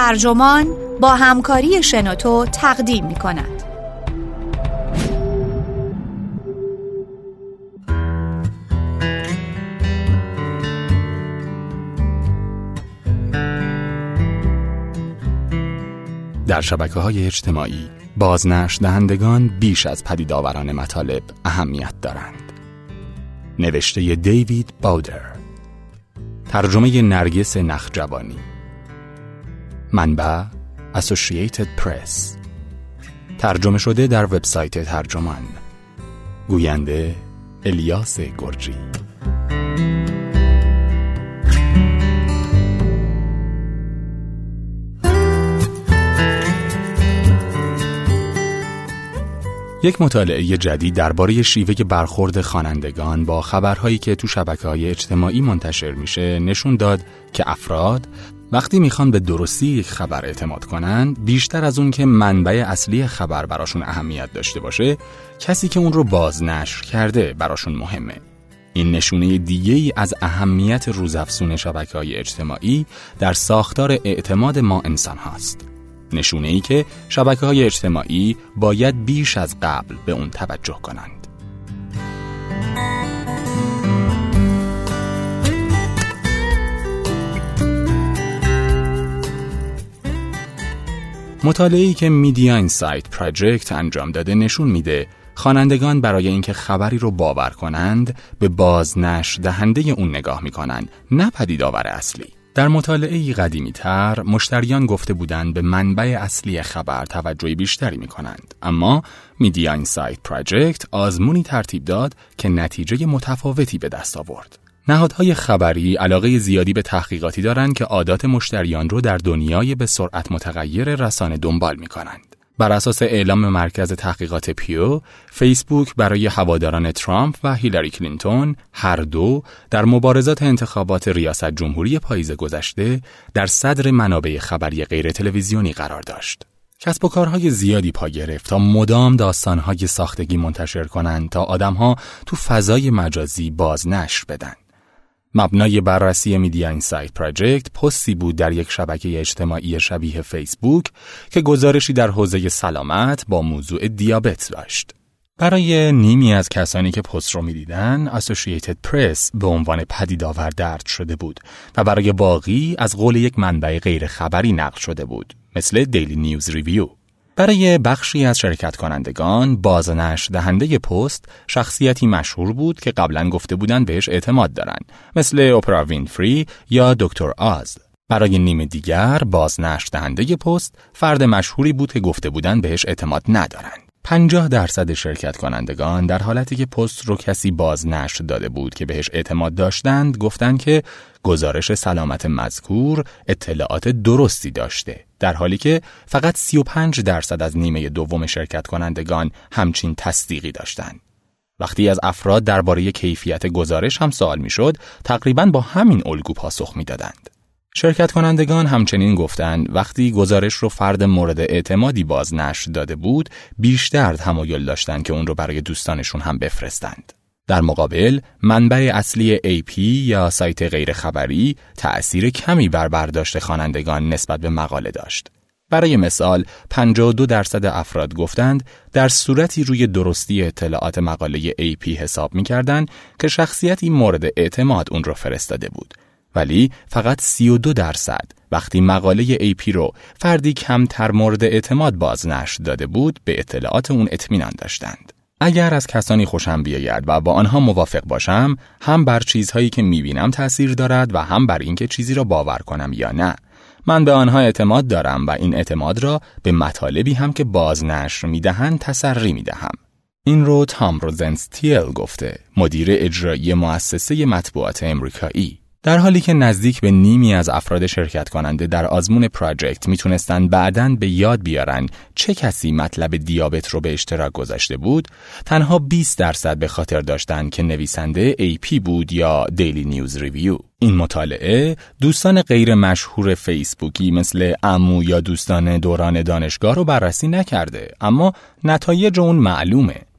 ترجمان با همکاری شنوتو تقدیم می کند. در شبکه های اجتماعی بازنش دهندگان بیش از پدیدآوران مطالب اهمیت دارند. نوشته دیوید باودر ترجمه نرگس نخجوانی منبع Associated Press. ترجمه شده در وبسایت ترجمان. گوینده الیاس گرجی. یک مطالعه جدید درباره شیوه برخورد خوانندگان با خبرهایی که تو شبکه های اجتماعی منتشر میشه نشون داد که افراد وقتی می‌خوان به درستی یک خبر اعتماد کنند بیشتر از اون که منبع اصلی خبر براشون اهمیت داشته باشه کسی که اون رو بازنشر کرده براشون مهمه این نشونه دیگه ای از اهمیت روزافزون شبکه های اجتماعی در ساختار اعتماد ما انسان هاست نشونه ای که شبکه های اجتماعی باید بیش از قبل به اون توجه کنند. مطالعه‌ای که میدیا سایت پراجکت انجام داده نشون میده خوانندگان برای اینکه خبری رو باور کنند به بازنش دهنده اون نگاه می‌کنند نه پدیدآور اصلی در مطالعه قدیمی تر مشتریان گفته بودند به منبع اصلی خبر توجه بیشتری می کنند. اما میدیا سایت پراجکت آزمونی ترتیب داد که نتیجه متفاوتی به دست آورد. نهادهای خبری علاقه زیادی به تحقیقاتی دارند که عادات مشتریان رو در دنیای به سرعت متغیر رسانه دنبال می کنند. بر اساس اعلام مرکز تحقیقات پیو، فیسبوک برای هواداران ترامپ و هیلاری کلینتون هر دو در مبارزات انتخابات ریاست جمهوری پاییز گذشته در صدر منابع خبری غیر تلویزیونی قرار داشت. کسب و کارهای زیادی پا گرفت تا مدام داستانهای ساختگی منتشر کنند تا آدمها تو فضای مجازی بازنشر بدن. مبنای بررسی Media Insight Project پستی بود در یک شبکه اجتماعی شبیه فیسبوک که گزارشی در حوزه سلامت با موضوع دیابت داشت. برای نیمی از کسانی که پست رو می‌دیدن اسوسییتد پرس به عنوان پدیدآور درد شده بود و برای باقی از قول یک منبع غیر خبری نقل شده بود مثل دیلی نیوز ریویو برای بخشی از شرکت کنندگان بازنش دهنده پست شخصیتی مشهور بود که قبلا گفته بودند بهش اعتماد دارند مثل اپرا وینفری یا دکتر آز برای نیم دیگر بازنش دهنده پست فرد مشهوری بود که گفته بودند بهش اعتماد ندارند. 50 درصد شرکت کنندگان در حالتی که پست رو کسی بازنشر داده بود که بهش اعتماد داشتند گفتند که گزارش سلامت مذکور اطلاعات درستی داشته. در حالی که فقط 35 درصد از نیمه دوم شرکت کنندگان همچین تصدیقی داشتند. وقتی از افراد درباره کیفیت گزارش هم سوال می‌شد تقریبا با همین الگو پاسخ می‌دادند. شرکت کنندگان همچنین گفتند وقتی گزارش رو فرد مورد اعتمادی بازنشر داده بود بیشتر تمایل داشتند که اون رو برای دوستانشون هم بفرستند. در مقابل منبع اصلی AP یا سایت غیرخبری تأثیر کمی بر برداشت خوانندگان نسبت به مقاله داشت. برای مثال 52 درصد افراد گفتند در صورتی روی درستی اطلاعات مقاله AP حساب می کردن که شخصیتی مورد اعتماد اون را فرستاده بود ولی فقط 32 درصد وقتی مقاله AP رو فردی کمتر مورد اعتماد بازنشر داده بود به اطلاعات اون اطمینان داشتند. اگر از کسانی خوشم بیاید و با آنها موافق باشم هم بر چیزهایی که می‌بینم تأثیر دارد و هم بر اینکه چیزی را باور کنم یا نه. من به آنها اعتماد دارم و این اعتماد را به مطالبی هم که بازنشر می‌دهند تسری می‌دهم. این رو تام روزنستیل گفته مدیر اجرایی مؤسسه مطبوعات امریکایی. در حالی که نزدیک به نیمی از افراد شرکت کننده در آزمون project می‌تونستند بعداً به یاد بیارن چه کسی مطلب دیابت رو به اشتراک گذاشته بود تنها 20 درصد به خاطر داشتند که نویسنده AP بود یا دیلی نیوز ریویو این مطالعه دوستان غیر مشهور فیسبوکی مثل عمو یا دوستان دوران دانشگاه رو بررسی نکرده اما نتایج اون معلومه.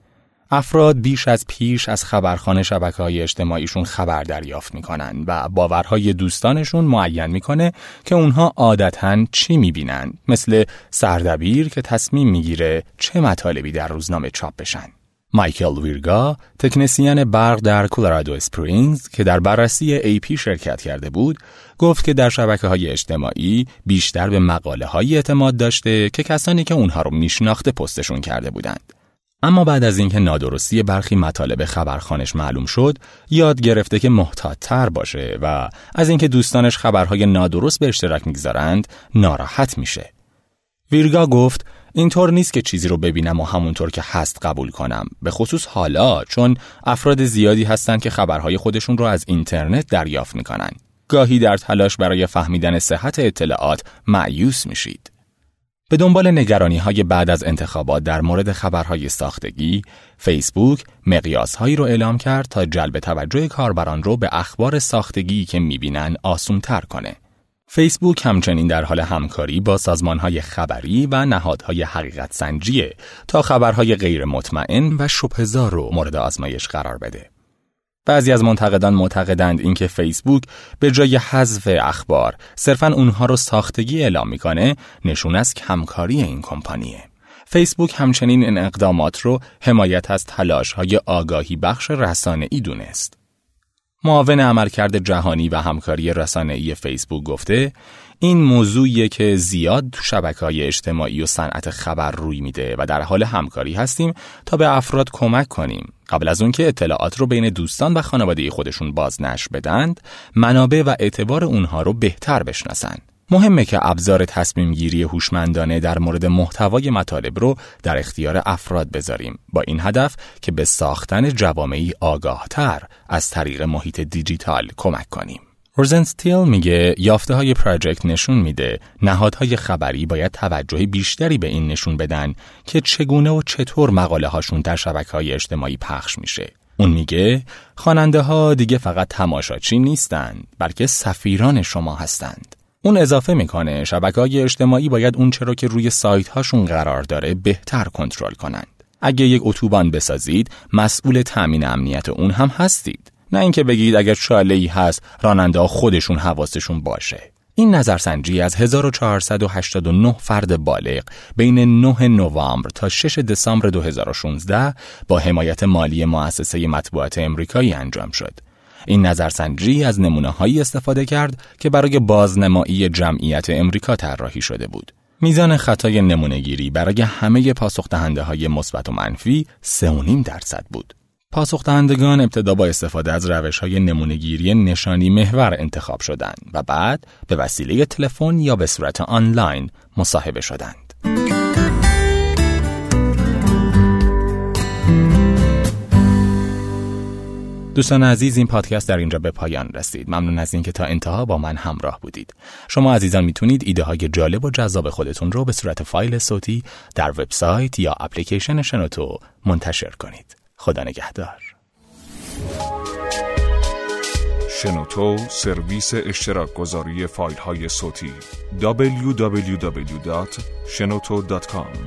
افراد بیش از پیش از خبرخانه شبکه های اجتماعیشون خبر دریافت می‌کنن و باورهای دوستانشون معین می‌کنه که اونها عادتا چی می‌بینن مثل سردبیر که تصمیم می‌گیره چه مطالبی در روزنامه چاپ بشن. مایکل ویرگا تکنسیان برق در کولرادو اسپرینگز که در بررسی AP شرکت کرده بود گفت که در شبکه های اجتماعی بیشتر به مقاله های اعتماد داشته که کسانی که اونها رو میشناخته پستشون کرده بودند. اما بعد از اینکه نادرستی برخی مطالب خبرخانش معلوم شد یاد گرفته که محتاطتر باشه و از اینکه دوستانش خبرهای نادرست به اشتراک می‌گذارند ناراحت میشه. ویرگا گفت اینطور نیست که چیزی رو ببینم و همونطور که هست قبول کنم. به خصوص حالا چون افراد زیادی هستند که خبرهای خودشون رو از اینترنت دریافت می‌کنن. گاهی در تلاش برای فهمیدن صحت اطلاعات معیوس میشید. به دنبال نگرانی های بعد از انتخابات در مورد خبرهای ساختگی، فیسبوک مقیاس هایی رو اعلام کرد تا جلب توجه کاربران رو به اخبار ساختگی که می‌بینن آسونتر کنه. فیسبوک همچنین در حال همکاری با سازمان های خبری و نهادهای حقیقت سنجیه تا خبرهای غیر مطمئن و شبهزار رو مورد آزمایش قرار بده. بعضی از منتقدان معتقدند اینکه فیسبوک به جای حذف اخبار صرفا اونها رو ساختگی اعلام می‌کنه نشون از کمکاری این کمپانیه. فیسبوک همچنین این اقدامات رو حمایت از تلاش های آگاهی بخش رسانه ای دونست. معاون عملکرد جهانی و همکاری رسانه‌ای فیسبوک گفته این موضوعیه که زیاد تو شبکه های اجتماعی و صنعت خبر روی میده و در حال همکاری هستیم تا به افراد کمک کنیم قبل از اون که اطلاعات رو بین دوستان و خانواده خودشون بازنشر بدند منابع و اعتبار اونها رو بهتر بشناسن مهمه که ابزار تصمیم گیری هوشمندانه در مورد محتوای مطالب رو در اختیار افراد بذاریم با این هدف که به ساختن جوامعی آگاهتر از طریق محیط دیجیتال کمک کنیم. روزنستیل میگه یافته های پراجکت نشون میده نهادهای خبری باید توجه بیشتری به این نشون بدن که چگونه و چطور مقاله هاشون در شبکه های اجتماعی پخش میشه. اون میگه خواننده ها دیگه فقط تماشاچی نیستند بلکه سفیران شما هستند. اون اضافه می‌کنه شبکه های اجتماعی باید اون چرا که روی سایت هاشون قرار داره بهتر کنترل کنند. اگه یک اتوبان بسازید مسئول تأمین امنیت اون هم هستید. نه اینکه بگید اگر چاله ای هست راننده ها خودشون حواسشون باشه. این نظرسنجی از 1489 فرد بالغ بین 9 نوامبر تا 6 دسامبر 2016 با حمایت مالی مؤسسه مطبوعات امریکایی انجام شد. این نظرسنجی از نمونه هایی استفاده کرد که برای بازنمایی جمعیت امریکا طراحی شده بود. میزان خطای نمونهگیری برای همه پاسخ دهنده های مثبت و منفی 3.5 درصد بود. پاسخ دهندگان ابتدا با استفاده از روش های نمونهگیری نشانی محور انتخاب شدند و بعد به وسیله تلفن یا به صورت آنلاین مصاحبه شدند. دوستان عزیز این پادکست در اینجا به پایان رسید. ممنون از اینکه تا انتها با من همراه بودید. شما عزیزان می‌تونید ایده های جالب و جذاب خودتون رو به صورت فایل صوتی در وبسایت یا اپلیکیشن شنوتو منتشر کنید. خدا نگهدار. شنوتو سرویس اشتراک گذاری فایل های صوتی www.shenoto.com